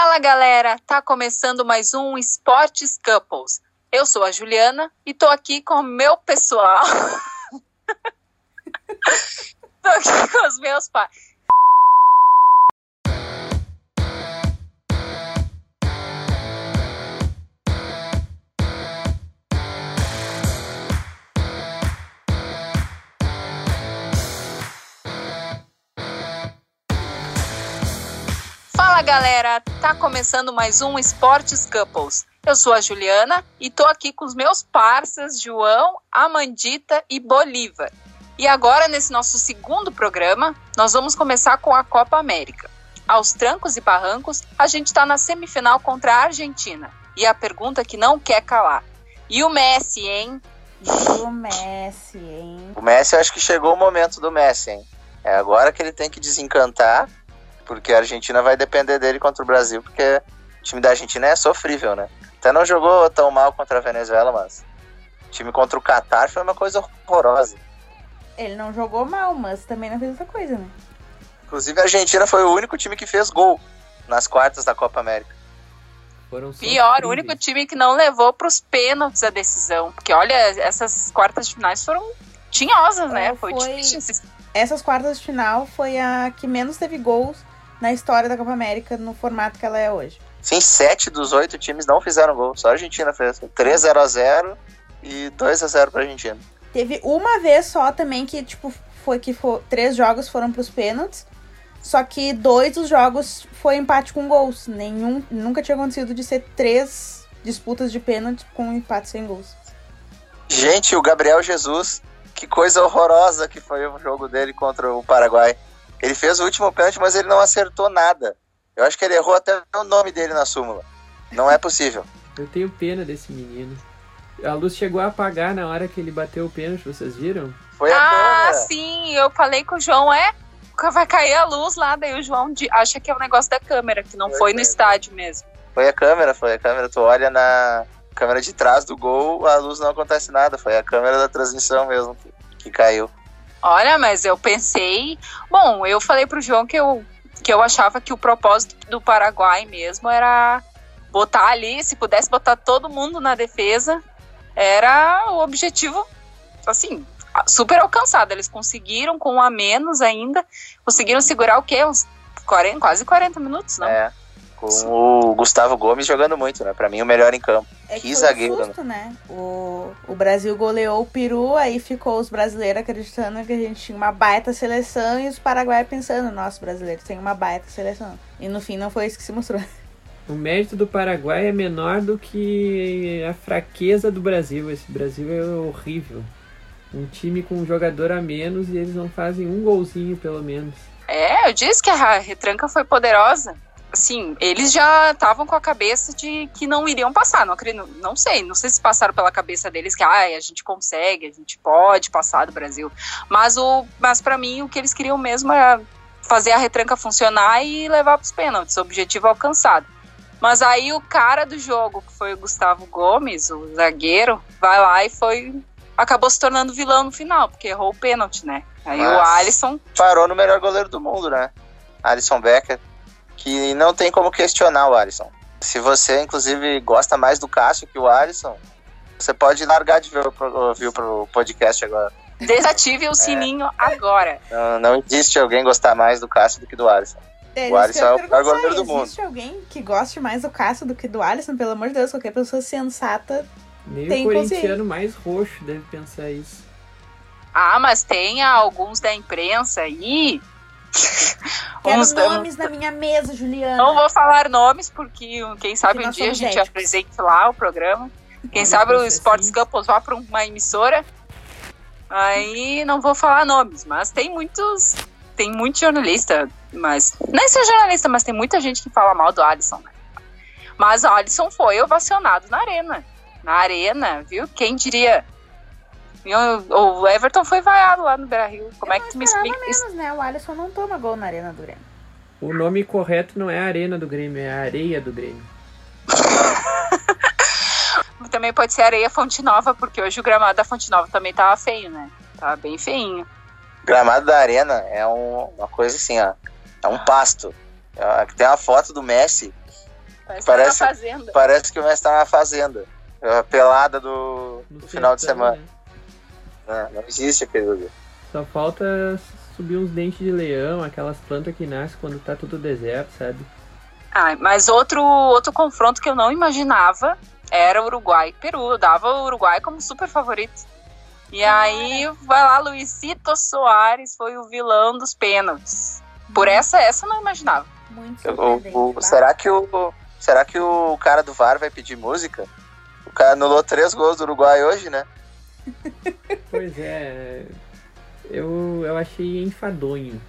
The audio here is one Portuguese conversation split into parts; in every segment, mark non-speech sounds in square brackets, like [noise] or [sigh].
Fala galera, tá começando mais um Esportes Couples. Eu sou a Juliana e tô aqui com o meu pessoal. [laughs] tô aqui com os meus pais. Fala galera, tá começando mais um Esportes Couples. Eu sou a Juliana e tô aqui com os meus parceiros João, Amandita e Bolívar. E agora, nesse nosso segundo programa, nós vamos começar com a Copa América. Aos trancos e barrancos, a gente tá na semifinal contra a Argentina. E a pergunta que não quer calar: e o Messi, hein? O Messi, hein? O Messi, eu acho que chegou o momento do Messi, hein? É agora que ele tem que desencantar porque a Argentina vai depender dele contra o Brasil, porque o time da Argentina é sofrível, né? Até não jogou tão mal contra a Venezuela, mas o time contra o Catar foi uma coisa horrorosa. Ele não jogou mal, mas também não fez outra coisa, né? Inclusive a Argentina foi o único time que fez gol nas quartas da Copa América. Foram Pior, o único time que não levou para os pênaltis a decisão. Porque olha, essas quartas de finais foram tinhosas, né? Foi, foi... difícil. Essas quartas de final foi a que menos teve gols na história da Copa América no formato que ela é hoje. Sim, sete dos oito times não fizeram gol, só a Argentina fez. 3 0 a 0 e 2 a 0 pra Argentina. Teve uma vez só também que, tipo, foi que for, três jogos foram pros pênaltis. Só que dois dos jogos foi empate com gols. Nenhum, nunca tinha acontecido de ser três disputas de pênalti com empate sem gols. Gente, o Gabriel Jesus, que coisa horrorosa que foi o jogo dele contra o Paraguai. Ele fez o último pênalti, mas ele não acertou nada. Eu acho que ele errou até o nome dele na súmula. Não é possível. Eu tenho pena desse menino. A luz chegou a apagar na hora que ele bateu o pênalti, vocês viram? Foi a ah, câmera. sim, eu falei com o João, é, vai cair a luz lá, daí o João acha que é o negócio da câmera, que não foi, foi no estádio mesmo. Foi a câmera, foi a câmera. Tu olha na câmera de trás do gol, a luz não acontece nada. Foi a câmera da transmissão mesmo que, que caiu. Olha, mas eu pensei. Bom, eu falei pro João que eu, que eu achava que o propósito do Paraguai mesmo era botar ali, se pudesse botar todo mundo na defesa, era o objetivo, assim, super alcançado. Eles conseguiram, com um a menos ainda, conseguiram segurar o quê? Uns 40, quase 40 minutos, não? É com o Gustavo Gomes jogando muito, né? Pra mim, o melhor em campo. É que, que zagueiro, um susto, né? O, o Brasil goleou o Peru, aí ficou os brasileiros acreditando que a gente tinha uma baita seleção e os paraguaios pensando, nossa, brasileiros tem uma baita seleção. E no fim não foi isso que se mostrou. [laughs] O mérito do Paraguai é menor do que a fraqueza do Brasil. Esse Brasil é horrível. Um time com um jogador a menos e eles não fazem um golzinho, pelo menos. É, eu disse que a retranca foi poderosa assim, eles já estavam com a cabeça de que não iriam passar. Não, não sei, não sei se passaram pela cabeça deles que ah, a gente consegue, a gente pode passar do Brasil. Mas, o, mas para mim, o que eles queriam mesmo era fazer a retranca funcionar e levar para os pênaltis, objetivo alcançado. Mas aí o cara do jogo, que foi o Gustavo Gomes, o zagueiro, vai lá e foi. acabou se tornando vilão no final, porque errou o pênalti, né? Aí mas o Alisson. Parou no melhor goleiro do mundo, né? Alisson Becker que não tem como questionar o Alisson. Se você, inclusive, gosta mais do Cássio que o Alisson, você pode largar de ver o, ver o podcast agora. Desative o sininho é. agora. Não, não, existe alguém gostar mais do Cássio do que do Alisson. É, o Alisson é o melhor goleiro do mundo. Existe alguém que goste mais do Cássio do que do Alisson? Pelo amor de Deus, qualquer pessoa sensata Nem tem o corintiano mais roxo deve pensar isso. Ah, mas tem alguns da imprensa aí [laughs] Quero nomes na minha mesa, Juliana. Não vou falar nomes, porque quem sabe um dia a gente éticos. apresente lá o programa. Quem sabe o Sports Campos vá para uma emissora. Aí não vou falar nomes, mas tem muitos. Tem muito jornalista, mas. Nem ser jornalista, mas tem muita gente que fala mal do Alisson, né? Mas o Alisson foi ovacionado na arena. Na arena, viu? Quem diria? O Everton foi vaiado lá no Beira Rio. Como é que tu me explica menos, isso? Né? O Alisson não toma gol na Arena do Grêmio. O nome correto não é Arena do Grêmio, é Areia do Grêmio. [laughs] também pode ser Areia Fonte Nova, porque hoje o gramado da Fonte Nova também tava feio, né? Tava bem feinho. O gramado da Arena é um, uma coisa assim, ó. É um pasto. É, tem uma foto do Messi Parece, Parece- tá na fazenda. Parece que o Messi tá na fazenda. É a pelada do, do final de semana. né? Não, não existe aquele lugar. Só falta subir uns dentes de leão, aquelas plantas que nascem quando tá tudo deserto, sabe? Ah, mas outro, outro confronto que eu não imaginava era Uruguai e Peru. Eu dava o Uruguai como super favorito. E aí, vai lá, Luizito Soares foi o vilão dos pênaltis. Por essa, essa eu não imaginava. Muito O- o- será, que o, será que o cara do VAR vai pedir música? O cara anulou três gols do Uruguai hoje, né? Pois é, eu, eu achei enfadonho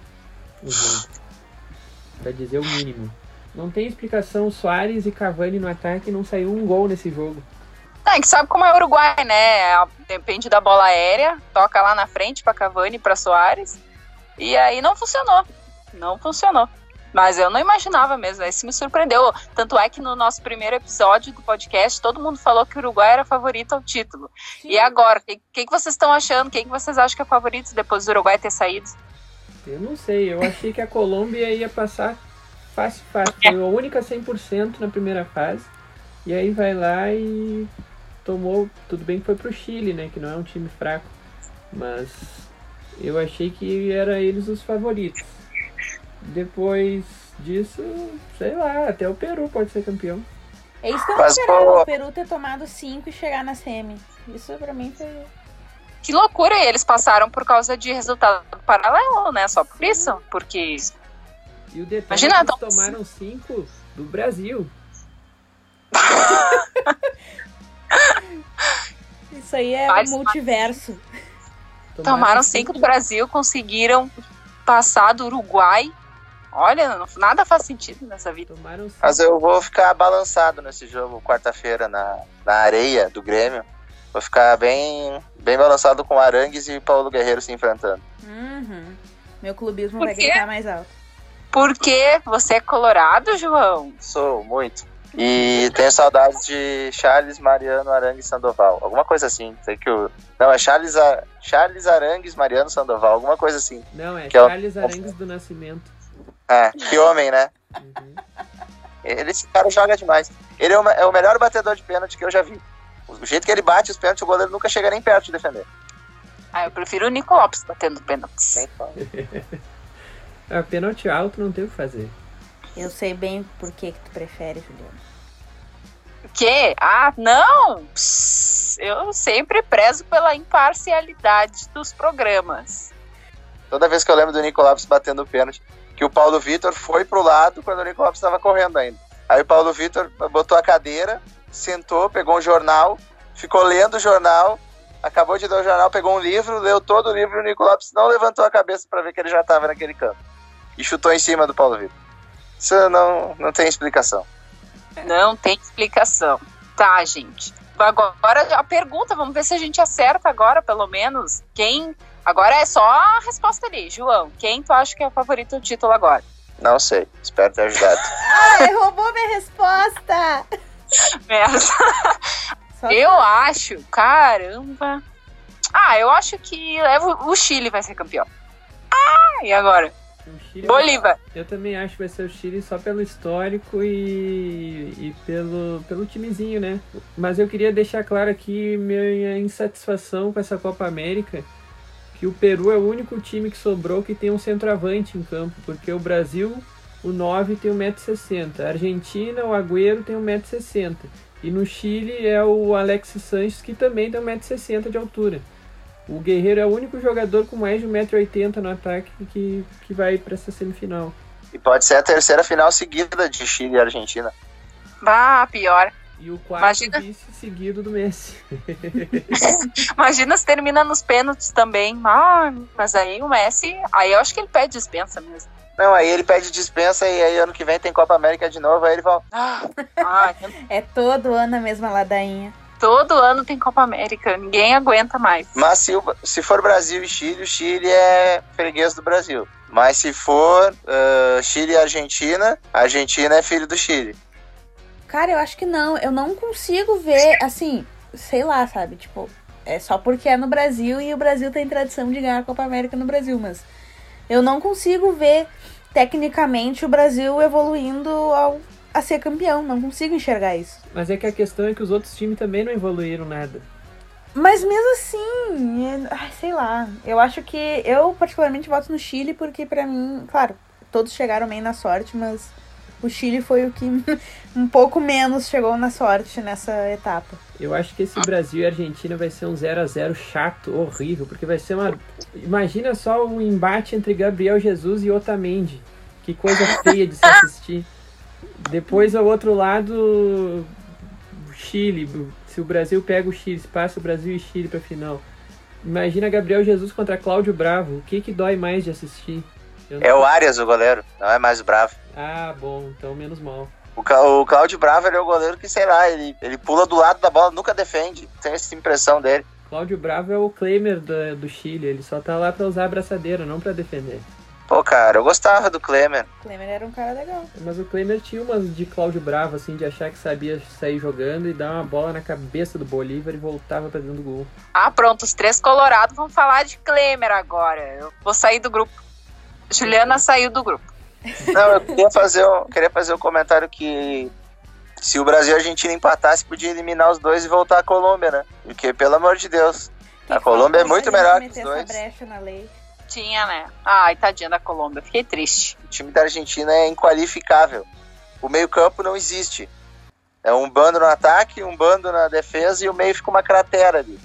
o jogo. Pra dizer o mínimo. Não tem explicação, Soares e Cavani no ataque não saiu um gol nesse jogo. Ah, que sabe como é o Uruguai, né? Depende da bola aérea, toca lá na frente pra Cavani pra Soares. E aí não funcionou. Não funcionou. Mas eu não imaginava mesmo, esse me surpreendeu. Tanto é que no nosso primeiro episódio do podcast, todo mundo falou que o Uruguai era favorito ao título. Sim. E agora, o que, que, que vocês estão achando? Quem que vocês acham que é favorito depois do Uruguai ter saído? Eu não sei, eu achei que a Colômbia ia passar fácil, fácil. Foi a única 100% na primeira fase. E aí vai lá e tomou. Tudo bem que foi pro Chile, né? Que não é um time fraco. Mas eu achei que era eles os favoritos. Depois disso, sei lá, até o Peru pode ser campeão. É isso que eu não esperava, o Peru ter tomado 5 e chegar na semi. Isso pra mim foi... Que loucura! E eles passaram por causa de resultado paralelo, né? Só por isso? Porque E o detalhe Imagina, é que eles então- tomaram cinco do Brasil. [laughs] Isso aí é Vários- o multiverso. tomaram cinco do Brasil, conseguiram passar do Uruguai. Olha, não- nada faz sentido nessa vida. Tomaram. Mas eu vou ficar balançado nesse jogo quarta-feira na, na areia do Grêmio. Vou ficar bem, bem balançado com Arangues e Paulo Guerreiro se enfrentando. Uhum. Meu clubismo Por vai quê? gritar mais alto. Porque você é colorado, João? Sou muito. E tenho saudades de Charles, Mariano, Arangues Sandoval. Alguma coisa assim. Sei que o. Não, é Charles, A- Charles Arangues, Mariano Sandoval. Alguma coisa assim. Não, é Que é o- Charles Arangues do Nascimento. É, que homem, né? Uhum. Ele, esse cara joga demais. Ele é o, é o melhor batedor de pênalti que eu já vi. O jeito que ele bate os pênaltis, o goleiro nunca chega nem perto de defender. Ah, eu prefiro o Nico Lopes batendo pênaltis. É, pênalti alto não tem o que fazer. Eu sei bem por que, que tu prefere, Juliana. O quê? Ah, não! Eu sempre prezo pela imparcialidade dos programas. Toda vez que eu lembro do Nico Lopes batendo o pênalti, que o Paulo Vitor foi pro lado quando o Nico Lopes estava correndo ainda. Aí o Paulo Vitor botou a cadeira, sentou, pegou um jornal, ficou lendo o jornal, acabou de dar o jornal, pegou um livro, leu todo o livro e o Nico Lopes não levantou a cabeça para ver que ele já estava naquele campo. E chutou em cima do Paulo Vitor. Isso não, não tem explicação. Não tem explicação. Tá, gente. Agora a pergunta, vamos ver se a gente acerta agora, pelo menos. Quem. Agora é só a resposta ali, João. Quem tu acha que é o favorito do título agora? Não sei. Espero ter ajudado. [laughs] Ai, roubou minha resposta! Merda. Só Eu acho, caramba. Ah, eu acho que leva- o Chile vai ser campeão. Ah, e agora? O Chile- Bolívar. Eu também acho que vai ser o Chile só pelo histórico e, e pelo, pelo timezinho, né? Mas eu queria deixar claro aqui minha insatisfação com essa Copa América, que o Peru é o único time que sobrou que tem um centroavante em campo, porque o Brasil, o 9 tem 1,60m, a Argentina, o Agüero tem 1,60m, e no Chile é o Alexis Sanches, que também tem 1,60m de altura. O Guerreiro é o único jogador com mais de 1,80m no ataque que, que vai para essa semifinal. E pode ser a terceira final seguida de Chile e Argentina. Ah, pior. E o quarto Imagina- vice seguido do Messi. [laughs] Imagina se termina nos pênaltis também. Ah, mas aí o Messi. Aí eu acho que ele pede dispensa mesmo. Não, aí ele pede dispensa e aí ano que vem tem Copa América de novo, aí ele volta. Ah, ah, É todo ano a mesma ladainha. todo ano tem Copa América. Ninguém aguenta mais. Mas se, o- se for Brasil e Chile, o Chile é freguês do Brasil. Mas se for ah, Chile e Argentina, a Argentina é filho do Chile. Cara, eu acho que não. Eu não consigo ver, assim, sei lá, sabe? Tipo, é só porque é no Brasil e o Brasil tem tradição de ganhar a Copa América no Brasil, mas eu não consigo ver tecnicamente o Brasil evoluindo ao a ser campeão. Não consigo enxergar isso. Mas é que a questão é que os outros times também não evoluíram nada. Mas mesmo assim, ai, sei lá. Eu acho que eu particularmente voto no Chile porque pra mim, claro, todos chegaram meio na sorte, mas o Chile foi o que um pouco menos chegou na sorte nessa etapa. Eu acho que esse Brasil e Argentina vai ser um 0 a 0 chato, horrível, porque vai ser uma. Imagina só o embate entre Gabriel Jesus e Otamendi. Que coisa feia de se assistir. Depois ao outro lado, Chile. Se o Brasil pega o Chile, se passa o Brasil e Chile pra final. Imagina Gabriel Jesus contra Cláudio Bravo. O que que dói mais de assistir? Não- É o Arias, o goleiro, não é mais o Bravo. Ah, bom, então menos mal. O, Ca- o Cláudio Bravo ele é o goleiro que, sei lá, ele, ele pula do lado da bola, nunca defende. Tem essa impressão dele. Cláudio Bravo é o claimer do, do Chile. Ele só tá lá pra usar a abraçadeira, não pra defender. Pô, cara, eu gostava do Klemer. O Klemer era um cara legal. Mas o Klemer tinha umas de Cláudio Bravo, assim, de achar que sabia sair jogando e dar uma bola na cabeça do Bolívar e voltava pra dentro do gol. Ah, pronto, os três colorados vão falar de Klemer agora. Eu vou sair do grupo. Juliana saiu do grupo. Não, eu queria fazer, um, queria fazer um comentário que se o Brasil e a Argentina empatasse, podia eliminar os dois e voltar à Colômbia, né? Porque, pelo amor de Deus, Que A Colômbia é muito melhor que os dois. brecha na lei. Tinha, né? Ai, tadinha da Colômbia. Fiquei triste. o time da Argentina é inqualificável. O meio-campo não existe. É um bando no ataque, um bando na defesa e o meio fica uma cratera ali.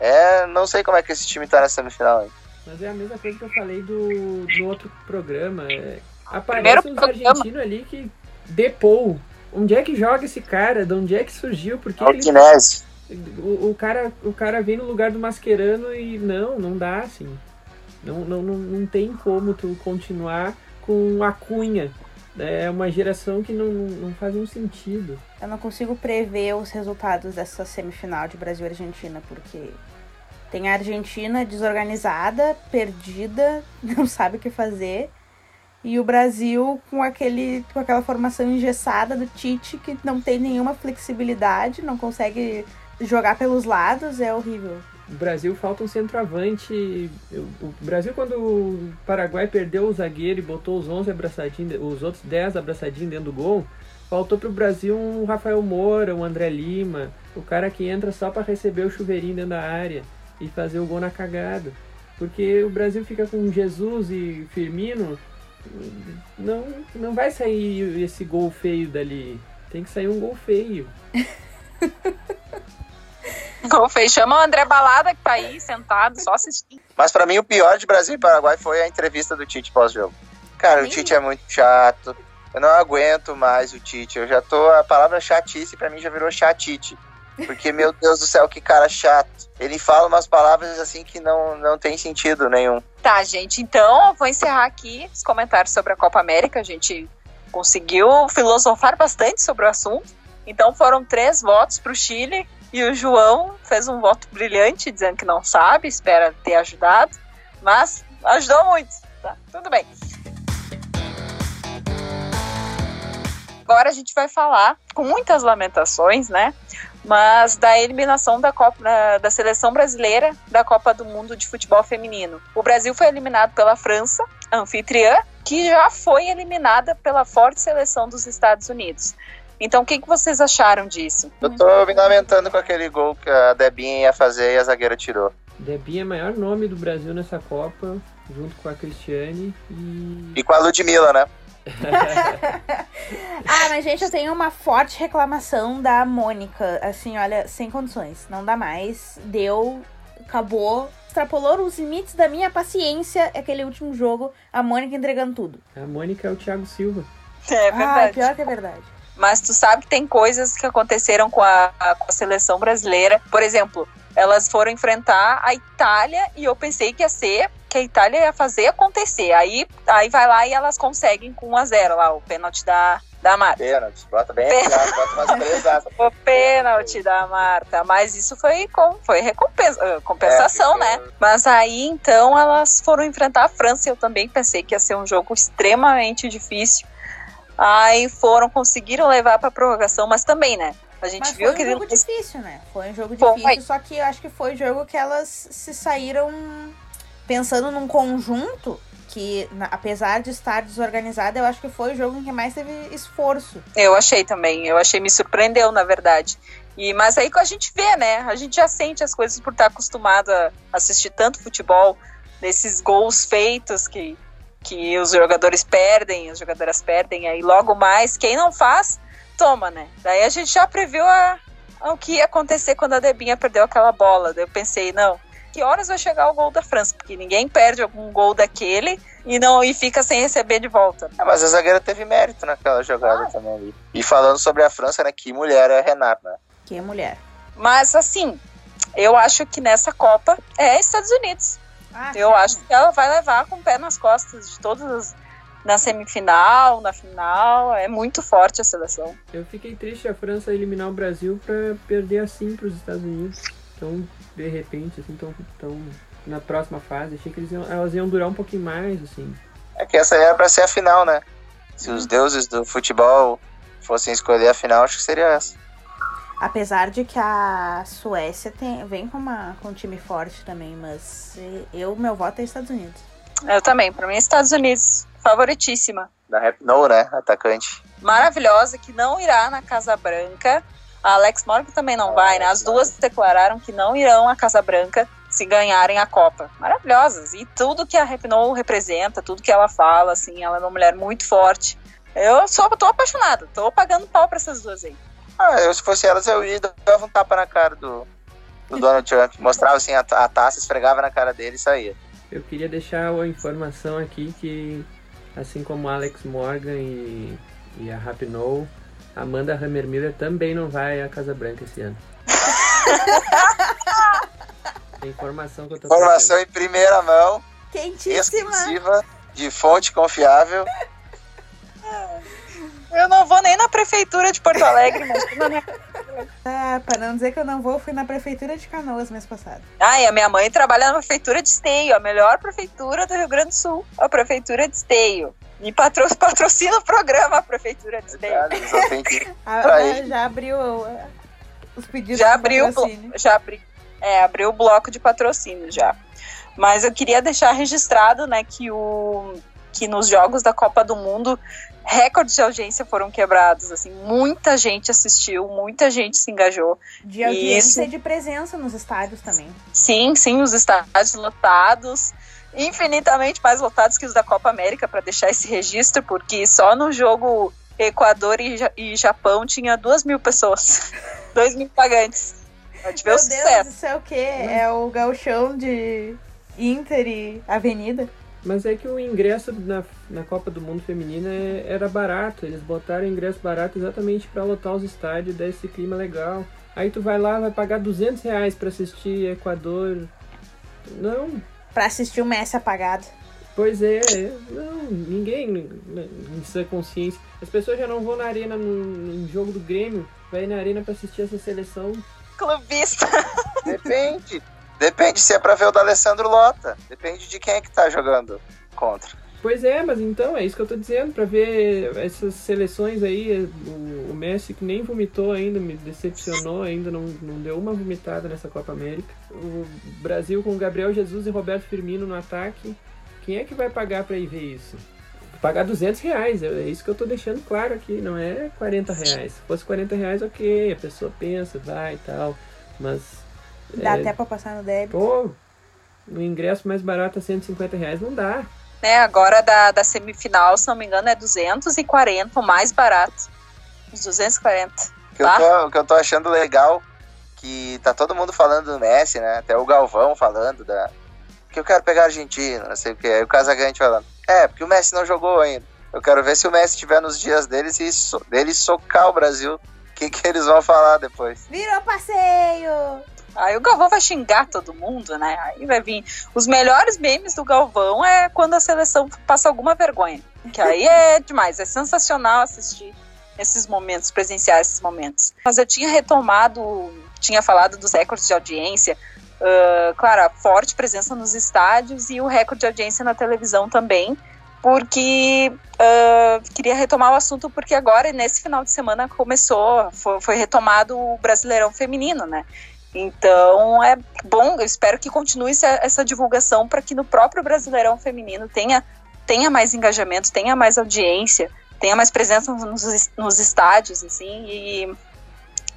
É, não sei como é que esse time tá na semifinal. hein? Mas é a mesma coisa que eu falei do, no outro programa. É, Primeiro aparece uns programa. argentinos ali que depou. Onde é que joga esse cara? De onde é que surgiu? Porque ele, o, o, cara, o cara vem no lugar do Mascherano e não, não dá assim. Não, não, não, não tem como tu continuar com a cunha. É uma geração que não, não faz um sentido. Eu não consigo prever os resultados dessa semifinal de Brasil e Argentina, porque tem a Argentina desorganizada, perdida, [laughs] não sabe o que fazer. E o Brasil com aquele com aquela formação engessada do Tite que não tem nenhuma flexibilidade, não consegue jogar pelos lados, é horrível. O Brasil falta um centroavante. O Brasil, quando o Paraguai perdeu o zagueiro e botou os 11 abraçadinhos, os outros 10 abraçadinhos dentro do gol, faltou pro Brasil um Rafael Moura, um André Lima, o cara que entra só para receber o chuveirinho dentro da área e fazer o gol na cagada. Porque o Brasil fica com Jesus e Firmino, não, não vai sair esse gol feio dali. Tem que sair um gol feio. [laughs] Gol feio. Chama o André Balada, que tá aí sentado, só assistindo. Mas pra mim o pior de Brasil e Paraguai foi a entrevista do Tite pós-jogo. Cara, o Sim. Tite é muito chato. Eu não aguento mais o Tite. Eu já tô. A palavra chatice pra mim já virou chatite. Porque, meu Deus do céu, que cara chato. Ele fala umas palavras assim que não, não tem sentido nenhum. Tá, gente, então vou encerrar aqui os comentários sobre a Copa América. A gente conseguiu filosofar bastante sobre o assunto. Então foram três votos pro Chile e o João fez um voto brilhante, dizendo que não sabe, espera ter ajudado, mas ajudou muito, tá? Tudo bem. Agora a gente vai falar, com muitas lamentações, né? Mas da eliminação da Copa da, seleção brasileira da Copa do Mundo de Futebol Feminino. O Brasil foi eliminado pela França, anfitriã, que já foi eliminada pela forte seleção dos Estados Unidos. Então, o que, que vocês acharam disso? Eu tô me lamentando com aquele gol que a Debinha ia fazer e a zagueira tirou. Debinha é o maior nome do Brasil nessa Copa, junto com a Cristiane e E com a Ludmilla, né? [laughs] Ah, mas gente, eu tenho uma forte reclamação da Mônica. Assim, olha, sem condições. Não dá mais. Deu, acabou. Extrapolou os limites da minha paciência aquele último jogo. A Mônica entregando tudo. a Mônica é o Thiago Silva. É Ah, pior que é verdade. Mas tu sabe que tem coisas que aconteceram com a, com a seleção brasileira. Por exemplo, elas foram enfrentar a Itália e eu pensei que ia ser que a Itália ia fazer acontecer. Aí, aí vai lá e elas conseguem com 1 a 0 lá, o pênalti da, da Marta. Pênalti, bota bem aqui, ó, bota umas três. [laughs] O pênalti da Marta. Mas isso foi, com, foi recompensa, ah, compensação, É, né? Mas aí, então, elas foram enfrentar a França. Eu também pensei que ia ser um jogo extremamente difícil. Aí foram, conseguiram levar pra prorrogação, mas também, né? A gente Mas viu foi um jogo difícil, né? Foi um jogo difícil, só que eu acho que foi o jogo que elas se saíram pensando num conjunto que, na- apesar de estar desorganizada, eu acho que foi o jogo em que mais teve esforço. Eu achei também, eu achei, me surpreendeu, na verdade. E, mas aí a gente vê, né? A gente já sente as coisas por estar acostumado a assistir tanto futebol, nesses gols feitos que, que os jogadores perdem, as jogadoras perdem, aí logo mais, quem não faz, toma, né? Daí a gente já previu a, o que ia acontecer quando a Debinha perdeu aquela bola. Daí eu pensei, não, que horas vai chegar o gol da França? Porque ninguém perde algum gol daquele e não e fica sem receber de volta. É, mas a zagueira teve mérito naquela jogada Ah. também ali. E falando sobre a França, né? Que mulher é a Renata, né? Que mulher. Mas assim, eu acho que nessa Copa é Estados Unidos. Ah, Eu sim. acho que ela vai levar com o pé nas costas de todas as. Na semifinal, na final, é muito forte a seleção. Eu fiquei triste a França eliminar o Brasil pra perder assim pros Estados Unidos. Então, de repente, assim, tão, tão na próxima fase. Achei que eles iam, elas iam durar um pouquinho mais, assim. É que essa era pra ser a final, né? Se os deuses do futebol fossem escolher a final, acho que seria essa. Apesar de que a Suécia tem, vem com, uma, com um time forte também, mas eu, meu voto é Estados Unidos. Eu também, pra mim, Estados Unidos, favoritíssima. Da Rap No, né? Atacante. Maravilhosa, que não irá na Casa Branca. A Alex Morgan também não Ah, vai, né? As duas declararam que não irão à Casa Branca se ganharem a Copa. Maravilhosas. E tudo que a Repnou representa, tudo que ela fala, assim, ela é uma mulher muito forte. Eu sou, tô apaixonada, tô pagando pau pra essas duas aí. Ah, eu se fosse elas, eu ia e dava um tapa na cara do, do Donald Trump. Mostrava assim a, a taça, esfregava na cara dele e saía. Eu queria deixar a informação aqui que, assim como Alex Morgan e, e a Rapinoe, Amanda Hammermiller também não vai à Casa Branca esse ano. [laughs] Informação que eu tô Informação em primeira mão, Quentíssima! exclusiva, de fonte confiável. Eu não vou nem na prefeitura de Porto Alegre, mas. [laughs] Ah, pra não dizer que eu não vou, eu fui na prefeitura de Canoas mês passado. Ai, a minha mãe trabalha na prefeitura de Esteio, a melhor prefeitura do Rio Grande do Sul, a prefeitura de Esteio. E patro... [laughs] patrocina o programa a prefeitura de Esteio. [laughs] Ah, ele. já abriu ah, os pedidos Já de abriu, já abri, é, abriu o bloco de patrocínio já. Mas eu queria deixar registrado, né, que o que nos jogos da Copa do Mundo recordes de audiência foram quebrados, assim, muita gente assistiu, muita gente se engajou. De audiência Isso. e de presença nos estádios também. Sim, sim, os estádios lotados, infinitamente mais lotados que os da Copa América, para deixar esse registro, porque só no jogo Equador e, e Japão tinha duas mil pessoas, [laughs] dois mil pagantes. A gente vê o Meu Deus, sucesso. isso é o quê? É o gauchão de Inter e Avenida? Mas é que o ingresso na, na Copa do Mundo Feminina é- era barato. Eles botaram ingresso barato exatamente pra lotar os estádios, dar esse clima legal. Aí tu vai lá, vai pagar 200 reais pra assistir Equador. Não, Pra assistir o Messi apagado. pois é, não, ninguém né, em sua consciência. As pessoas já não vão na arena no, no jogo do Grêmio, vai na arena pra assistir essa seleção. Clubista. [laughs] Depende. Depende se é pra ver o da Alessandro Lota. Depende de quem é que tá jogando contra. Pois é, mas então, é isso que eu tô dizendo, pra ver essas seleções aí, o, o Messi que nem vomitou ainda, me decepcionou ainda, não, não deu uma vomitada nessa Copa América. O Brasil com Gabriel Jesus e Roberto Firmino no ataque, quem é que vai pagar pra ir ver isso? Pagar 200 reais, é é isso que eu tô deixando claro aqui, não é 40 reais. Se fosse 40 reais, ok, a pessoa pensa, vai e tal, mas... Dá é, até pra passar no débito. Pô, o ingresso mais barato a 150 reais não dá. Né, agora da, da semifinal, se não me engano, é 240, o mais barato. Os 240. O que, eu Tá. tô, o que eu tô achando legal que tá todo mundo falando do Messi, né? Até o Galvão falando da. Que eu quero pegar a Argentina, não sei o que. Aí o Casagrande falando. É, porque o Messi não jogou ainda. Eu quero ver se o Messi estiver nos dias deles e so, dele socar o Brasil. O que, que eles vão falar depois? Virou passeio! Aí o Galvão vai xingar todo mundo, né? Aí vai vir. Os melhores memes do Galvão é quando a seleção passa alguma vergonha. Que aí é [laughs] demais, é sensacional assistir esses momentos, presenciar esses momentos. Mas eu tinha retomado, tinha falado dos recordes de audiência. ah, claro, a forte presença nos estádios e o recorde de audiência na televisão também. Porque ah, queria retomar o assunto, porque agora, nesse final de semana, começou, foi, foi retomado o Brasileirão Feminino, né? Então é bom, eu espero que continue essa, divulgação para que no próprio Brasileirão Feminino tenha tenha mais engajamento, tenha mais audiência, tenha mais presença nos, nos estádios, assim, e,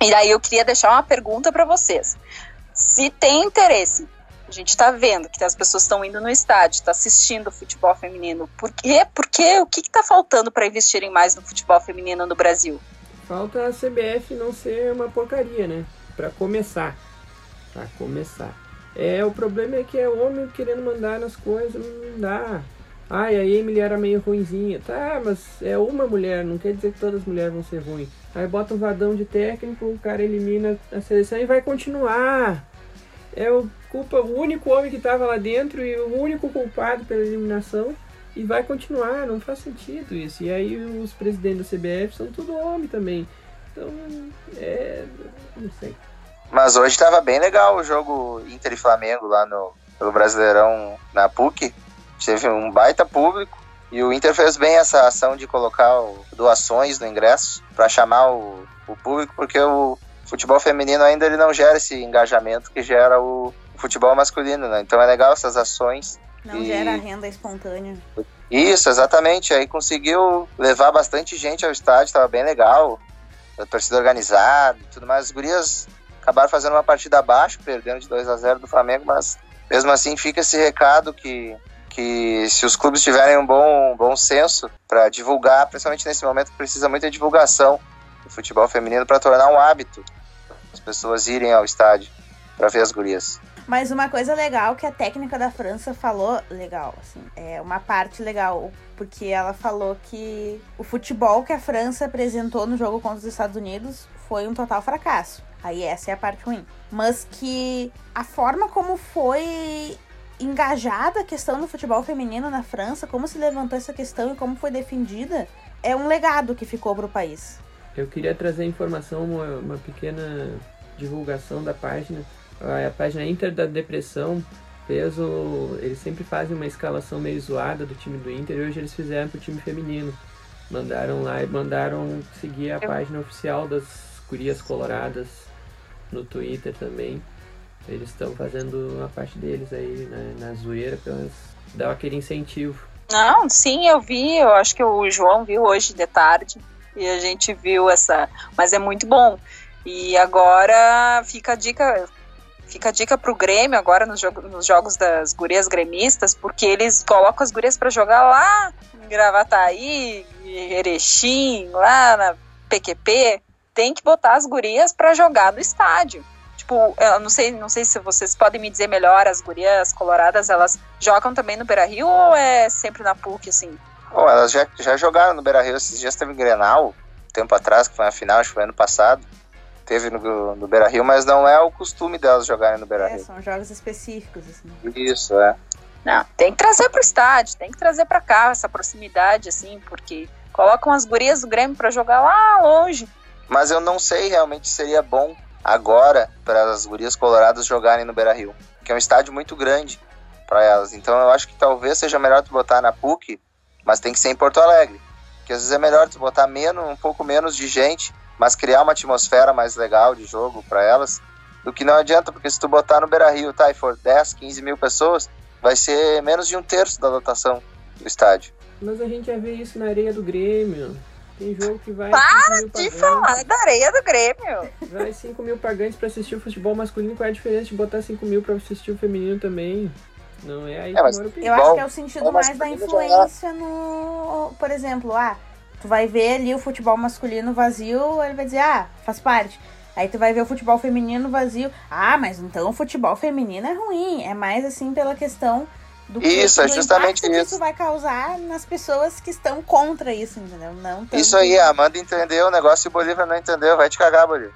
e eu queria deixar uma pergunta para vocês. Se tem interesse, a gente está vendo que as pessoas estão indo no estádio, está assistindo o futebol feminino, por quê? Porque o que está faltando para investirem mais no futebol feminino no Brasil? Falta a CBF não ser uma porcaria, né? Para começar. Para começar. É, o problema é que é homem querendo mandar nas coisas, não dá. Ai, a Emily era meio ruinzinha. Tá, mas é uma mulher, não quer dizer que todas as mulheres vão ser ruins. Aí bota um vadão de técnico, o cara elimina a seleção e vai continuar. É o, culpa, o único homem que estava lá dentro e o único culpado pela eliminação. E vai continuar, não faz sentido isso. E aí os presidentes da CBF são tudo homem também. Então, é. não sei. Mas hoje estava bem legal o jogo Inter e Flamengo lá no pelo Brasileirão na PUC teve um baita público e o Inter fez bem essa ação de colocar doações no ingresso para chamar o, o, público, porque o futebol feminino ainda ele não gera esse engajamento que gera o, o futebol masculino, né? Então é legal essas ações. Não e... gera renda espontânea. Isso, exatamente. Aí conseguiu levar bastante gente ao estádio, estava bem legal. A torcida organizada e tudo mais. As gurias acabaram fazendo uma partida abaixo, perdendo de 2 a 0 do Flamengo, mas mesmo assim fica esse recado que que se os clubes tiverem um bom, bom senso para divulgar, principalmente nesse momento que precisa muita divulgação do futebol feminino para tornar um hábito as pessoas irem ao estádio para ver as gurias. Mas uma coisa legal que a técnica da França falou, legal, assim, é uma parte legal, porque ela falou que o futebol que a França apresentou no jogo contra os Estados Unidos foi um total fracasso. Aí essa é a parte ruim. Mas que a forma como foi engajada a questão do futebol feminino na França, como se levantou essa questão e como foi defendida, é um legado que ficou para o país. Eu queria trazer informação, uma, uma pequena divulgação da página. A, página Inter da Depressão fez o. Eles sempre fazem uma escalação meio zoada do time do Inter e hoje eles fizeram pro time feminino. Mandaram lá e mandaram seguir a página oficial das Curias Coloradas no Twitter também. Eles estão fazendo a parte deles aí na, na zoeira pra dar aquele incentivo. Não, sim, eu vi, eu acho que o João viu hoje de tarde e a gente viu essa, mas é muito bom. E agora fica a dica, fica a dica pro Grêmio agora nos, nos jogos das gurias gremistas, porque eles colocam as gurias para jogar lá em Gravataí, em Erechim, lá na PQP, tem que botar as gurias para jogar no estádio tipo, eu não sei, não sei se vocês podem me dizer melhor, as gurias coloradas, elas jogam também no Beira Rio ou é sempre na PUC, assim? Oh, elas já, já jogaram no Beira Rio, esses dias teve Grenal, tempo atrás, que foi a final, acho que foi ano passado. Teve no, no Beira Rio, mas não é o costume delas jogarem no Beira Rio. É, são jogos específicos, assim. Isso, é. Não, tem que trazer pro estádio, tem que trazer para cá essa proximidade, assim, porque colocam as gurias do Grêmio para jogar lá longe. Mas eu não sei realmente se seria bom agora para as gurias coloradas jogarem no Beira Rio, que é um estádio muito grande para elas. Então eu acho que talvez seja melhor tu botar na PUC, mas tem que ser em Porto Alegre. Porque às vezes é melhor tu botar menos, um pouco menos de gente, mas criar uma atmosfera mais legal de jogo para elas, do que não adianta, porque se tu botar no Beira Rio, tá, e for 10, 15 mil pessoas, vai ser menos de um terço da lotação do estádio. Mas a gente já vê isso na areia do Grêmio. Tem jogo que vai. Para de falar da areia do Grêmio! Vai 5 mil pagantes pra assistir o futebol masculino. Qual é a diferença de botar 5 mil pra assistir o feminino também? Não é aí é, mas, Eu acho que é o sentido mais da influência no. Por exemplo, ah, tu vai ver ali o futebol masculino vazio, ele vai dizer, ah, faz parte. Aí tu vai ver o futebol feminino vazio. Ah, mas então o futebol feminino é ruim. É mais assim pela questão do isso, é justamente isso. que isso vai causar nas pessoas que estão contra isso, entendeu? Não tanto... Isso aí, a Amanda entendeu o negócio e o Bolívar não entendeu. Vai te cagar, Bolívar.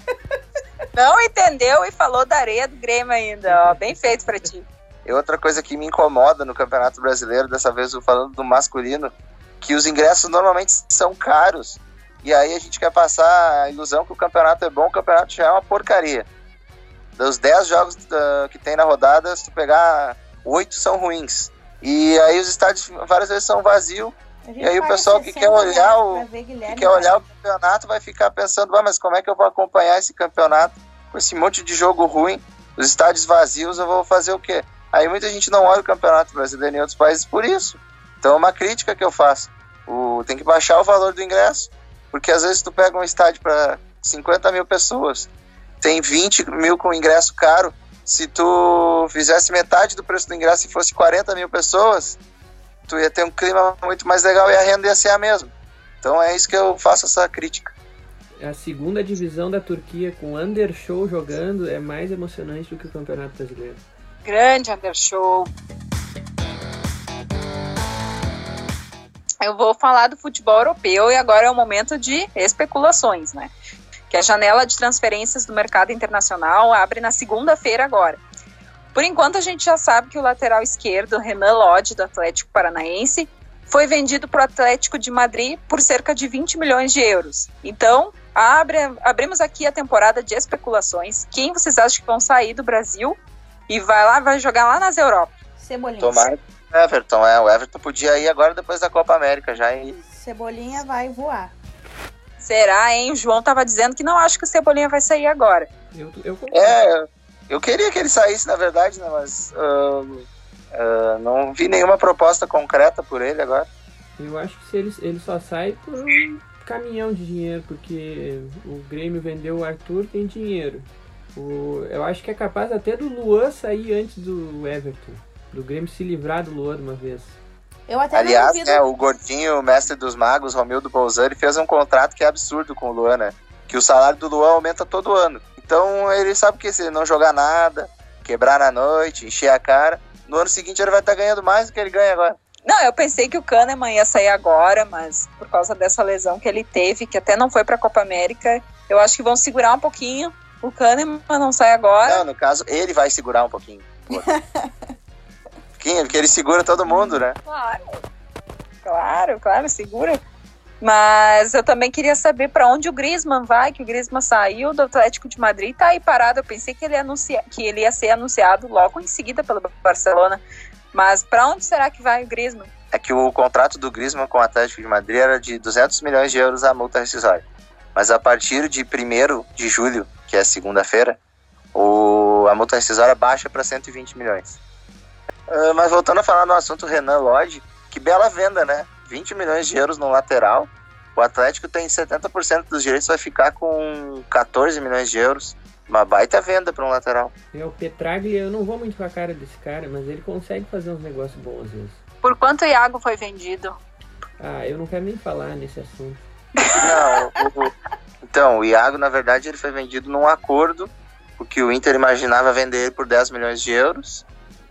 [laughs] não entendeu e falou da areia do Grêmio ainda, ó. Bem feito pra ti. E outra coisa que me incomoda no Campeonato Brasileiro, dessa vez eu falando do masculino, que os ingressos normalmente são caros. E aí a gente quer passar a ilusão que o campeonato é bom, o campeonato já é uma porcaria. Dos 10 jogos uh, que tem na rodada, se tu pegar oito são ruins. E aí os estádios várias vezes são vazios. E aí o pessoal que quer olhar o que quer olhar o campeonato vai ficar pensando, ah, mas como é que eu vou acompanhar esse campeonato com esse monte de jogo ruim, os estádios vazios, eu vou fazer o quê? Aí muita gente não olha o campeonato brasileiro em outros países por isso. Então é uma crítica que eu faço. Tem que baixar o valor do ingresso. Porque às vezes tu pega um estádio para 50 mil pessoas, tem 20 mil com ingresso caro. Se tu fizesse metade do preço do ingresso e fosse 40 mil pessoas, tu ia ter um clima muito mais legal e a renda ia ser a mesma. Então é isso que eu faço essa crítica. A segunda divisão da Turquia com Undershow jogando é mais emocionante do que o Campeonato Brasileiro. Grande Undershow. Eu vou falar do futebol europeu e agora é o momento de especulações, né? Que a janela de transferências do mercado internacional abre na segunda-feira agora. Por enquanto, a gente já sabe que o lateral esquerdo, Renan Lodge, do Atlético Paranaense, foi vendido para o Atlético de Madrid por cerca de 20 milhões de euros. Então, abre, abrimos aqui a temporada de especulações. Quem vocês acham que vão sair do Brasil e vai lá, vai jogar lá nas Europas? Cebolinha. Tomara Everton, é. O Everton podia ir agora depois da Copa América já. E... Cebolinha vai voar. Será, hein? O João tava dizendo que não acha que o Cebolinha vai sair agora. Eu, eu é, eu queria que ele saísse, na verdade, né? Mas uh, uh, não vi nenhuma proposta concreta por ele agora. Eu acho que se ele, ele só sai por um caminhão de dinheiro, porque o Grêmio vendeu o Arthur, tem dinheiro. O, eu acho que é capaz até do Luan sair antes do Everton do Grêmio se livrar do Luan de uma vez. Eu até Aliás, né, o gordinho, o mestre dos magos, Romildo Bolzani, fez um contrato que é absurdo com o Luan, né? Que o salário do Luan aumenta todo ano. Então ele sabe que se não jogar nada, quebrar na noite, encher a cara, no ano seguinte ele vai estar tá ganhando mais do que ele ganha agora. Não, eu pensei que o Kahneman ia sair agora, mas por causa dessa lesão que ele teve, que até não foi para a Copa América, eu acho que vão segurar um pouquinho. O Kahneman não sai agora. Não, no caso, ele vai segurar um pouquinho. [laughs] porque ele segura todo mundo, né? Claro. Claro, claro, segura. Mas eu também queria saber para onde o Griezmann vai, que o Griezmann saiu do Atlético de Madrid e tá aí parado. Eu pensei que ele, anuncia, que ele ia ser anunciado logo em seguida pelo Barcelona. Mas para onde será que vai o Griezmann? É que o contrato do Griezmann com o Atlético de Madrid era de 200 milhões de euros a multa rescisória. Mas a partir de 1 de julho, que é segunda-feira, a multa rescisória baixa para 120 milhões. Uh, mas voltando a falar no assunto Renan Lodge, que bela venda, né? 20 milhões de euros no lateral. O Atlético tem 70% dos direitos, vai ficar com 14 milhões de euros. Uma baita venda para um lateral. É, o Petraglia, eu não vou muito com a cara desse cara, mas ele consegue fazer uns negócios bons às vezes. Por quanto o Iago foi vendido? Ah, eu não quero nem falar nesse assunto. Não, o, então, o Iago, na verdade, ele foi vendido num acordo, porque o Inter imaginava vender ele por 10 milhões de euros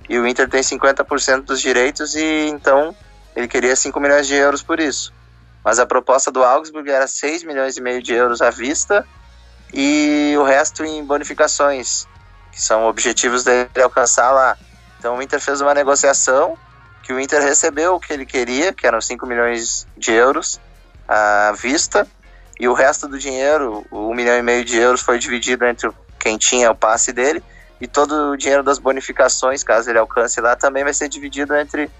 e o Inter tem 50% dos direitos e então ele queria 5 milhões de euros por isso. Mas a proposta do Augsburg era 6 milhões e meio de euros à vista e o resto em bonificações, que são objetivos dele alcançar lá. Então o Inter fez uma negociação que o Inter recebeu o que ele queria, que eram 5 milhões de euros à vista, e o resto do dinheiro, o 1 milhão e meio de euros, foi dividido entre quem tinha o passe dele e todo o dinheiro das bonificações, caso ele alcance lá, também vai ser dividido entre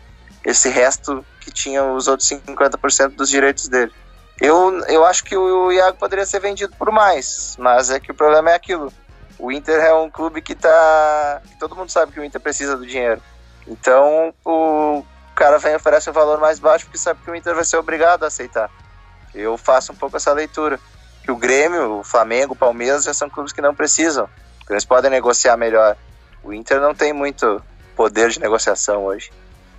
esse resto que tinha os outros 50% dos direitos dele. Eu, eu acho que o Iago poderia ser vendido por mais, mas é que o problema é aquilo. O Inter é um clube que tá. Todo mundo sabe que o Inter precisa do dinheiro. Então o cara vem e oferece um valor mais baixo porque sabe que o Inter vai ser obrigado a aceitar. Eu faço um pouco essa leitura. Que o Grêmio, o Flamengo, o Palmeiras já são clubes que não precisam. Eles podem negociar melhor. O Inter não tem muito poder de negociação hoje.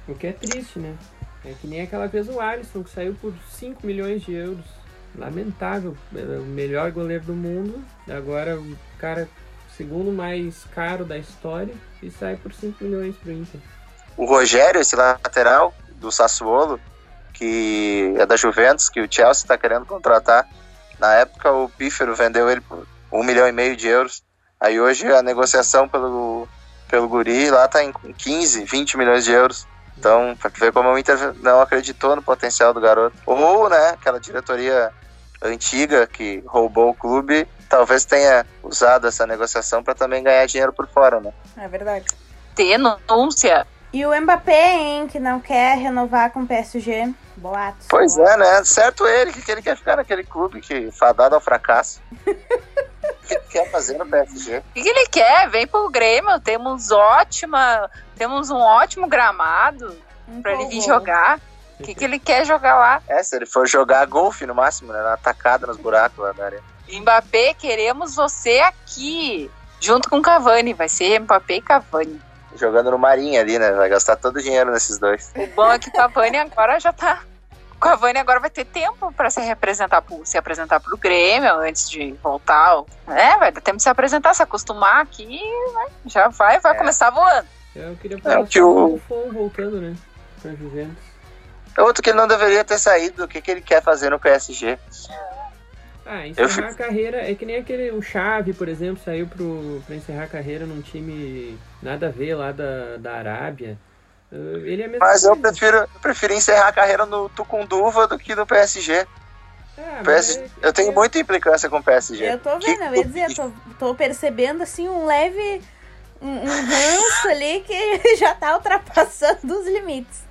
O que é triste, né? É que nem aquela vez o Alisson, que saiu por 5 milhões de euros. Lamentável. O melhor goleiro do mundo. Agora o cara segundo mais caro da história e sai por 5 milhões pro Inter. O Rogério, esse lateral do Sassuolo, que é da Juventus, que o Chelsea está querendo contratar. Na época o Pífero vendeu ele por 1 milhão e meio de euros. Aí hoje a negociação pelo, pelo Guri lá tá em 15, 20 milhões de euros. Então, pra ver como o Inter não acreditou no potencial do garoto. Ou, né, aquela diretoria antiga que roubou o clube, talvez tenha usado essa negociação para também ganhar dinheiro por fora, né? É verdade. Denúncia. E o Mbappé, hein, que não quer renovar com o PSG. Boatos. Pois boatos. é, né? Certo ele, que ele quer ficar naquele clube que fadado ao fracasso. [laughs] quer fazer no PSG? O que, que ele quer? Vem pro Grêmio, temos ótima, temos um ótimo gramado pra ele vir jogar. O que, que ele quer jogar lá? É, se ele for jogar golfe no máximo, né? Na atacada nos buracos lá da área. Mbappé, queremos você aqui. Junto com Cavani. Vai ser Mbappé e Cavani. Jogando no Marinho ali, né? Vai gastar todo o dinheiro nesses dois. O bom é que o Cavani agora já tá. O Cavani agora vai ter tempo pra se representar pro, se apresentar pro Grêmio antes de voltar. É, vai dar tempo de se apresentar, se acostumar aqui, né? Já vai, vai É. começar voando. Eu queria É, falar que o- Buffon voltando, né? Pra Juventus. Outro que ele não deveria ter saído, o que, que ele quer fazer no PSG? Ah, Eu encerrar a carreira é que nem aquele o Chave, por exemplo, saiu pro, pra encerrar a carreira num time nada a ver lá da, da Arábia. Uh, Ele é Mas eu coisa. prefiro, eu prefiro encerrar a carreira no Tucunduva do que no PSG. Ah, PS é- eu tenho é- muita implicância com o PSG. Eu tô Que vendo, eu ia dizer, eu tô, tô percebendo assim um leve. Um, um ranço ali que [laughs] já tá ultrapassando os limites.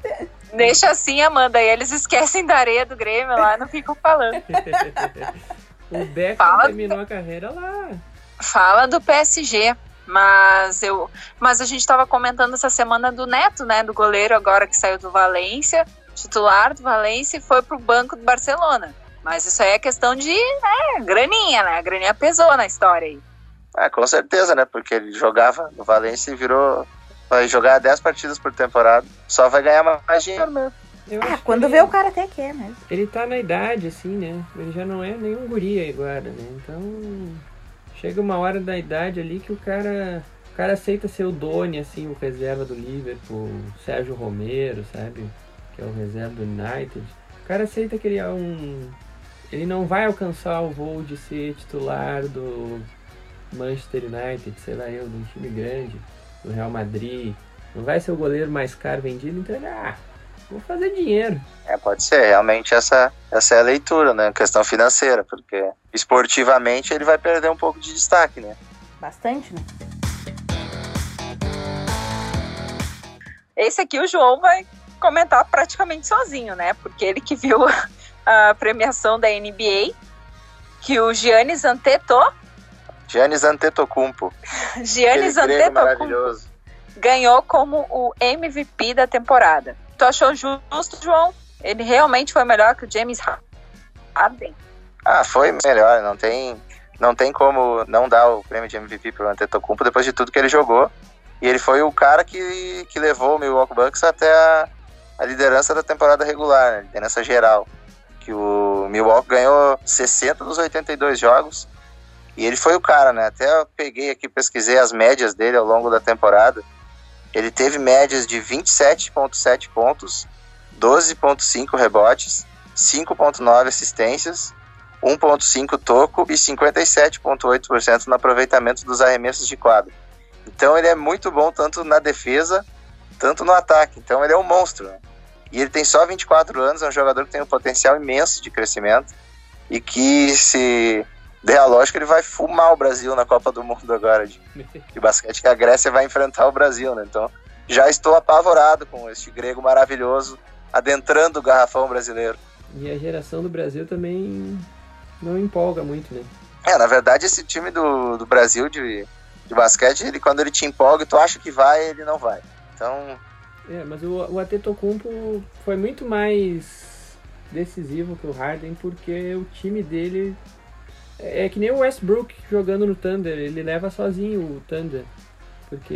Deixa assim, Amanda, e eles esquecem da areia do Grêmio lá, não ficam falando. [laughs] o Beckham Fala- terminou a carreira lá. Fala do PSG. Mas eu, mas a gente tava comentando essa semana do Neto, né, do goleiro agora que saiu do Valência, titular do Valência e foi pro banco do Barcelona. Mas isso aí é questão de né, graninha, né? A graninha pesou na história aí. Ah, com certeza, né? Porque ele jogava no Valência e virou. Vai jogar 10 partidas por temporada. Só vai ganhar mais dinheiro mesmo. Eu Ah, acho quando que vê o cara até quer, mas. Ele tá na idade, assim, né? Ele já não é nenhum guri agora, né? Então. Chega uma hora da idade ali que o cara. O cara aceita ser o Doni, assim, o reserva do Liverpool, o Sérgio Romero, sabe? Que é o reserva do United. O cara aceita que ele é um. Ele não vai alcançar o voo de ser titular do Manchester United, sei lá eu, de um time grande, do Real Madrid. Não vai ser o goleiro mais caro vendido, então ele, ah, vou fazer dinheiro. É, pode ser. Realmente essa, essa é a leitura, né? Questão financeira. Porque esportivamente ele vai perder um pouco de destaque, né? Bastante, né? Esse aqui o João vai comentar praticamente sozinho, né? Porque ele que viu [laughs] a premiação da NBA, que o Giannis Antetokounmpo, Giannis Antetokounmpo. [laughs] Giannis Antetokounmpo maravilhoso. ganhou como o MVP da temporada. Tu achou justo, João? Ele realmente foi melhor que o James Harden? Ah, foi melhor. Não tem, não tem como não dar o prêmio de MVP pro Antetokounmpo depois de tudo que ele jogou. E ele foi o cara que, que levou o Milwaukee Bucks até a, a liderança da temporada regular, né? liderança geral. Que o Milwaukee ganhou 60 dos 82 jogos. E ele foi o cara, né? Até eu peguei aqui, pesquisei as médias dele ao longo da temporada. Ele teve médias de 27,7 pontos, 12,5 rebotes, 5,9 assistências, 1,5 toco e 57,8% no aproveitamento dos arremessos de quadra. Então ele é muito bom tanto na defesa, tanto no ataque. Então ele é um monstro. Né? E ele tem só 24 anos, é um jogador que tem um potencial imenso de crescimento e que se der a lógica ele vai fumar o Brasil na Copa do Mundo agora de, de basquete, que a Grécia vai enfrentar o Brasil, né? Então já estou apavorado com este grego maravilhoso adentrando o garrafão brasileiro. E a geração do Brasil também não empolga muito, né? É, na verdade, esse time do, do Brasil de, de basquete, ele, quando ele te empolga, tu acha que vai, ele não vai. Então, É, mas o, o Atetokounmpo foi muito mais decisivo que o Harden porque o time dele é, é que nem o Westbrook jogando no Thunder, ele leva sozinho o Thunder. Porque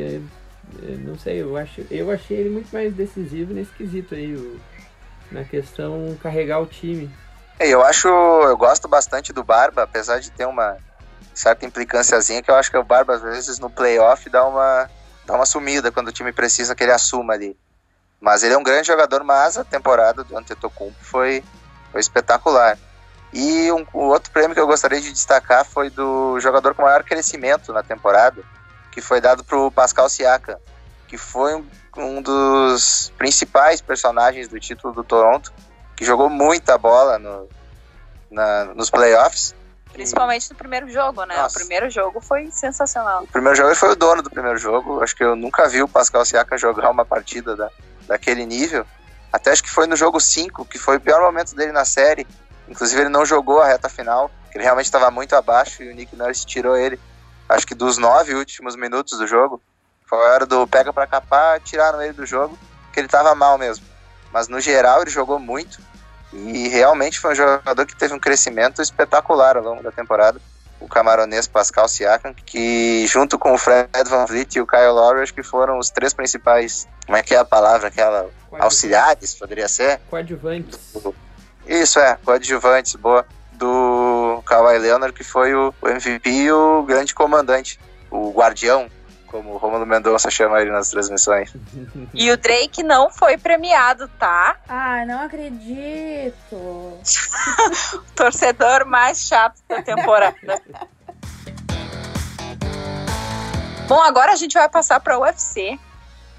é, não sei, eu acho, eu achei ele muito mais decisivo nesse quesito aí, o- na questão carregar o time. é, eu acho, eu gosto bastante do Barba, apesar de ter uma certa implicânciazinha, que eu acho que o Barba, às vezes, no playoff, dá uma, dá uma sumida quando o time precisa que ele assuma ali. Mas ele é um grande jogador, mas a temporada do Antetokounmpo foi, foi espetacular. E um, o outro prêmio que eu gostaria de destacar foi do jogador com maior crescimento na temporada, que foi dado para o Pascal Siakam, que foi um, um dos principais personagens do título do Toronto, que jogou muita bola no, na- nos playoffs. Principalmente no primeiro jogo, né? Nossa. O primeiro jogo foi sensacional. O primeiro jogo ele foi o dono do primeiro jogo. Acho que eu nunca vi o Pascal Siakam jogar uma partida da, daquele nível. Até acho que foi no jogo 5, que foi o pior momento dele na série. Inclusive ele não jogou a reta final, que ele realmente estava muito abaixo e o Nick Nurse tirou ele acho que dos nove últimos minutos do jogo. Foi a hora do pega para capar, tirar no meio do jogo, que ele tava mal mesmo. Mas no geral ele jogou muito e realmente foi um jogador que teve um crescimento espetacular ao longo da temporada. O camaronês Pascal Siakam, que junto com o Fred Van Vliet e o Kyle Lowry, acho que foram os três principais, como é que é a palavra, aquela auxiliares, poderia ser? Coadjuvantes. Isso, é, coadjuvantes, boa. Do Kawhi Leonard, que foi o, MVP e o grande comandante, o guardião, como o Romulo Mendonça chama ele nas transmissões. E o Drake não foi premiado, tá? Ah, não acredito. [laughs] o torcedor mais chato da temporada. Bom, agora a gente vai passar para o UFC,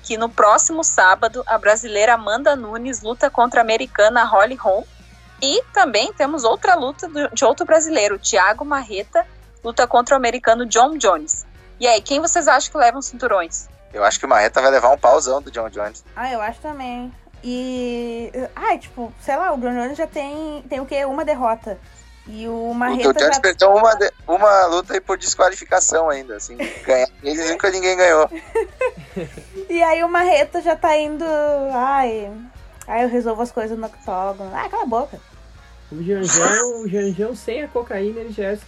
que no próximo sábado a brasileira Amanda Nunes luta contra a americana Holly Holm. E também temos outra luta de outro brasileiro, Thiago Marreta, luta contra o americano John Jones. E aí, quem vocês acham que levam cinturões? Eu acho que o Marreta vai levar um pauzão do John Jones. Ah, eu acho também. E. Ai, tipo, sei lá, o John Jones já tem, tem o quê? Uma derrota. E o Marreta. O John Jones já... perdeu uma, de- uma luta aí por desqualificação ainda, assim. [laughs] Ganha, ele nunca ninguém ganhou. E aí o Marreta já tá indo. Ai. Ai, eu resolvo as coisas no octógono. Ah, cala a boca. O Janjão, o Janjão sem a cocaína, ele já é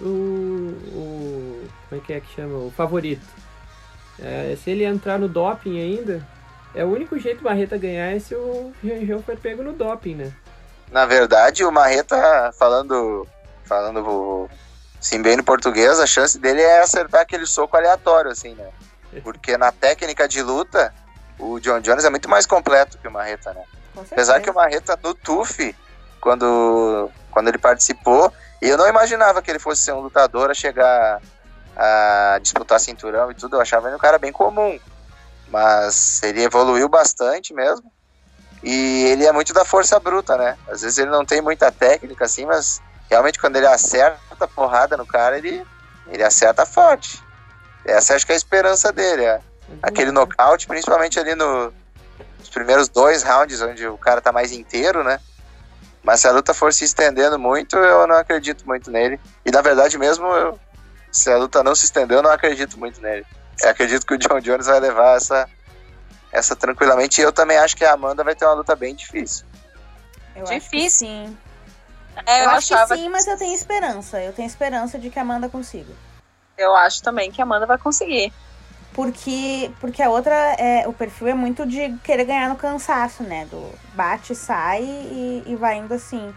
o, o. Como é que é que chama? O favorito. É, se ele entrar no doping ainda, é o único jeito do Barreta ganhar é se o Janjão for pego no doping, né? Na verdade, o Marreta, falando, falando assim, bem no português, a chance dele é acertar aquele soco aleatório, assim, né? Porque na técnica de luta, o John Jones é muito mais completo que o Marreta, né? Apesar que o Marreta no TUF, quando, quando ele participou, eu não imaginava que ele fosse ser um lutador a chegar a disputar cinturão e tudo. Eu achava ele um cara bem comum. Mas ele evoluiu bastante mesmo. E ele é muito da força bruta, né? Às vezes ele não tem muita técnica assim, mas realmente quando ele acerta a porrada no cara, ele, ele acerta forte. Essa acho que é a esperança dele. É. Aquele nocaute, principalmente ali no, nos primeiros dois rounds, onde o cara tá mais inteiro, né? Mas se a luta for se estendendo muito, eu não acredito muito nele. E na verdade mesmo, eu- se a luta não se estender, eu não acredito muito nele. Eu acredito que o John Jones vai levar essa, essa tranquilamente. E eu também acho que a Amanda vai ter uma luta bem difícil. Eu Difícil. sim. É, Eu, eu, acho achava. que sim, mas eu tenho esperança. Eu tenho esperança de que a Amanda consiga. Eu acho também que a Amanda vai conseguir. Porque, porque a outra, é, o perfil é muito de querer ganhar no cansaço, né? Do bate, sai e, e vai indo assim.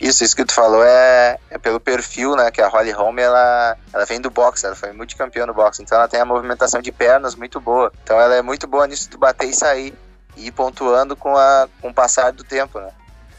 Isso, isso que tu falou é, é pelo perfil, né? Que a Holly Holm, ela, ela vem do boxe, ela foi multicampeã no boxe, então ela tem a movimentação de pernas muito boa. Então ela é muito boa nisso de bater e sair. E ir pontuando com, a, com o passar do tempo, né?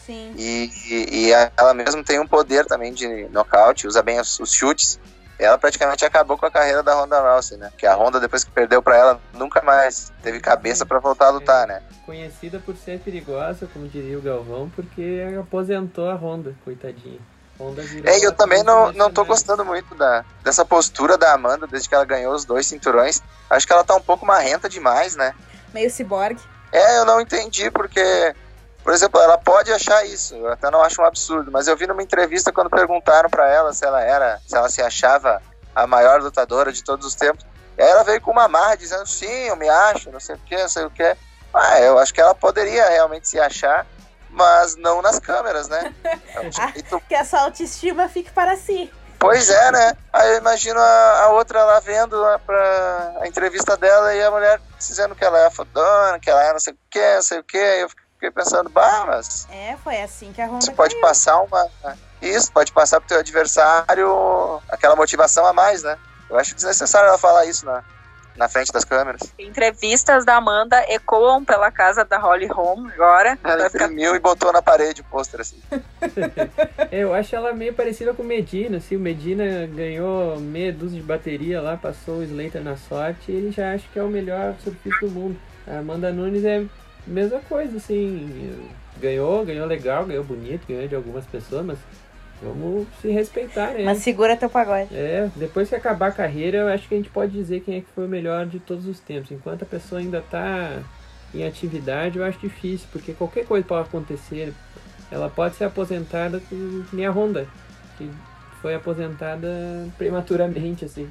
Sim. E, e, e ela mesmo tem um poder também de nocaute, usa bem os, os chutes. Ela praticamente acabou com a carreira da Ronda Rousey, né? Que a Ronda, depois que perdeu pra ela, nunca mais teve cabeça pra voltar a lutar, né? Conhecida por ser perigosa, como diria o Galvão, porque aposentou a Honda, coitadinha. Honda É, e eu também não, não tô gostando muito da, dessa postura da Amanda desde que ela ganhou os dois cinturões. Acho que ela tá um pouco marrenta demais, né? Meio ciborgue. É, eu não entendi, porque, por exemplo, ela pode achar isso, eu até não acho um absurdo, mas eu vi numa entrevista quando perguntaram pra ela se ela era, se ela se achava a maior lutadora de todos os tempos. E aí ela veio com uma marra dizendo, sim, eu me acho, não sei o que, não sei o que. Ah, eu acho que ela poderia realmente se achar, mas não nas câmeras, né? [laughs] Jeito Que a sua autoestima fique para si. Pois é, né? Aí eu imagino a, a outra lá vendo lá pra, a entrevista dela e a mulher dizendo que ela é fodona, que ela é não sei o que, não sei o que. Eu fiquei pensando, bah, mas É, foi assim que a Honda isso pode caiu. passar uma. Isso, pode passar pro teu adversário aquela motivação a mais, né? Eu acho desnecessário ela falar isso na, na frente das câmeras. Entrevistas da Amanda ecoam pela casa da Holly Holm agora. [laughs] Ela Vai ficar imprimiu e botou na parede o pôster assim. [laughs] Eu acho ela meio parecida com o Medina, assim, o Medina ganhou meia dúzia de bateria lá, passou o Slater na sorte e ele já acha que é o melhor surfista do mundo. A Amanda Nunes é mesma coisa, assim, ganhou, ganhou legal, ganhou bonito, ganhou de algumas pessoas, mas vamos se respeitar, né? Mas segura teu pagode. É, depois que acabar a carreira, eu acho que a gente pode dizer quem é que foi o melhor de todos os tempos. Enquanto a pessoa ainda tá em atividade, eu acho difícil, porque qualquer coisa pode acontecer. Ela pode ser aposentada com nem a Honda, que foi aposentada prematuramente, assim.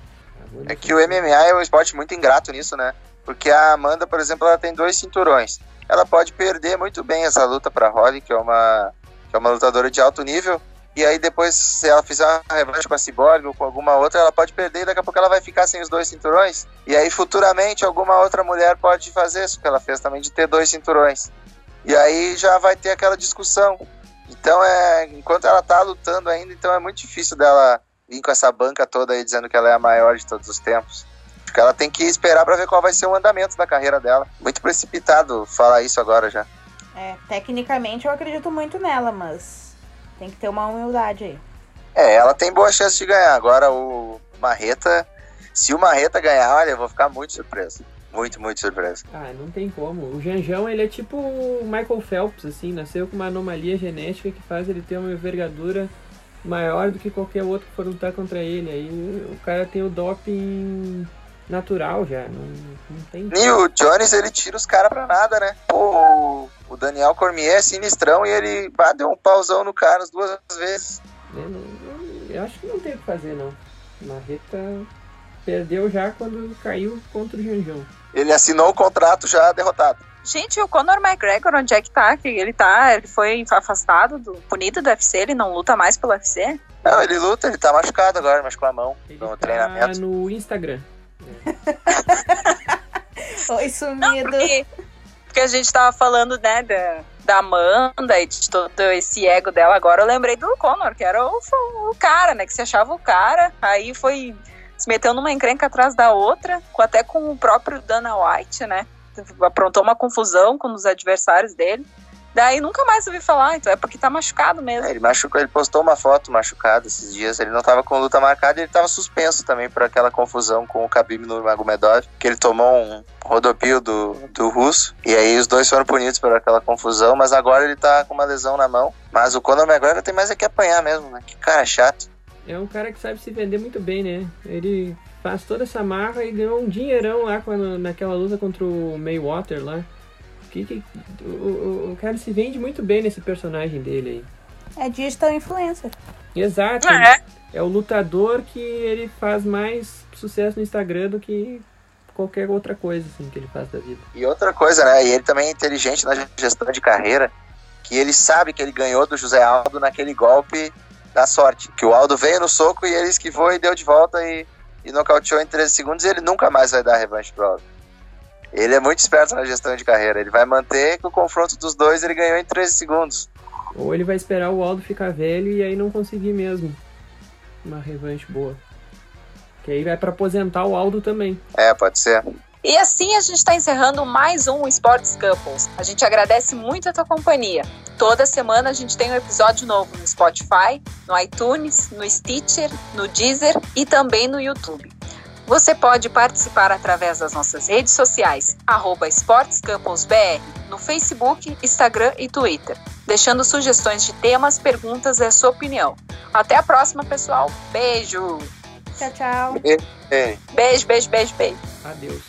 É que o MMA é um esporte muito ingrato nisso, né? Porque a Amanda, por exemplo, ela tem dois cinturões. Ela pode perder muito bem essa luta para Holly, que é uma que é uma lutadora de alto nível, e aí depois, se ela fizer uma revanche com a Cyborg ou com alguma outra, ela pode perder e daqui a pouco ela vai ficar sem os dois cinturões. E aí futuramente alguma outra mulher pode fazer isso que ela fez também de ter dois cinturões. E aí já vai ter aquela discussão. Então é, enquanto ela tá lutando ainda, então é muito difícil dela vir com essa banca toda aí dizendo que ela é a maior de todos os tempos. Porque ela tem que esperar para ver qual vai ser o andamento da carreira dela. Muito precipitado falar isso agora já. É, tecnicamente eu acredito muito nela, mas tem que ter uma humildade aí. É, ela tem boa chance de ganhar. Agora o Marreta, se o Marreta ganhar, olha, eu vou ficar muito surpreso. Muito, muito surpreso. Ah, não tem como. O Janjão, ele é tipo o Michael Phelps, assim, nasceu com uma anomalia genética que faz ele ter uma envergadura maior do que qualquer outro que for lutar contra ele. Aí o cara tem o doping natural já, não, não tem. E o Jones, ele tira os caras pra nada, né? Pô, o Daniel Cormier é sinistrão e ele bah, deu um pauzão no cara as duas vezes. Eu, não, eu acho que não tem o que fazer, não. Marreta perdeu já quando caiu contra o Janjão. Ele assinou o contrato já derrotado. Gente, o Conor McGregor, onde é que tá? Que ele tá? Ele foi afastado, do, punido do UFC, ele não luta mais pelo UFC? Não, ele luta, ele tá machucado agora, machucou a mão Ele no tá treinamento. no Instagram. [laughs] Oi, Não, sumido. porque, porque a gente tava falando, né, da, da Amanda e de todo esse ego dela. Agora eu lembrei do Conor, que era o, o cara, né, que se achava o cara. Aí foi se meteu numa encrenca atrás da outra, com, até com o próprio Dana White, né? Aprontou uma confusão com os adversários dele. Daí nunca mais ouvi falar, então é porque tá machucado mesmo. É, ele machucou, ele postou uma foto machucado esses dias. Ele não tava com luta marcada e ele tava suspenso também por aquela confusão com o Khabib no Magomedov, que ele tomou um rodopio do, do russo. E aí os dois foram punidos por aquela confusão, mas agora ele tá com uma lesão na mão. Mas o Conor McGregor tem mais é que apanhar mesmo, né? Que cara chato. É um cara que sabe se vender muito bem, né? Ele faz toda essa marra e ganhou um dinheirão lá quando, naquela luta contra o Mayweather lá. Que, que, o, o, o cara se vende muito bem nesse personagem dele aí. É digital influencer. Exato. É. É o lutador que ele faz mais sucesso no Instagram do que qualquer outra coisa assim que ele faz da vida. E outra coisa, né? E ele também é inteligente na gestão de carreira, que ele sabe que ele ganhou do José Aldo naquele golpe da sorte. Que o Aldo veio no soco e ele esquivou e deu de volta e, e nocauteou em 13 segundos e ele nunca mais vai dar revanche pro Aldo. Ele é muito esperto na gestão de carreira. Ele vai manter que o confronto dos dois ele ganhou em 13 segundos. Ou ele vai esperar o Aldo ficar velho e aí não conseguir mesmo uma revanche boa. Que aí vai pra aposentar o Aldo também. É, pode ser. E assim a gente está encerrando mais um Sports Couples. A gente agradece muito a tua companhia. Toda semana a gente tem um episódio novo no Spotify, no iTunes, no Stitcher, no Deezer e também no YouTube. Você pode participar através das nossas redes sociais, arroba no Facebook, Instagram e Twitter, deixando sugestões de temas, perguntas e a sua opinião. Até a próxima, pessoal. Beijo! Tchau, tchau. É. Beijo, beijo, beijo, beijo. Adeus.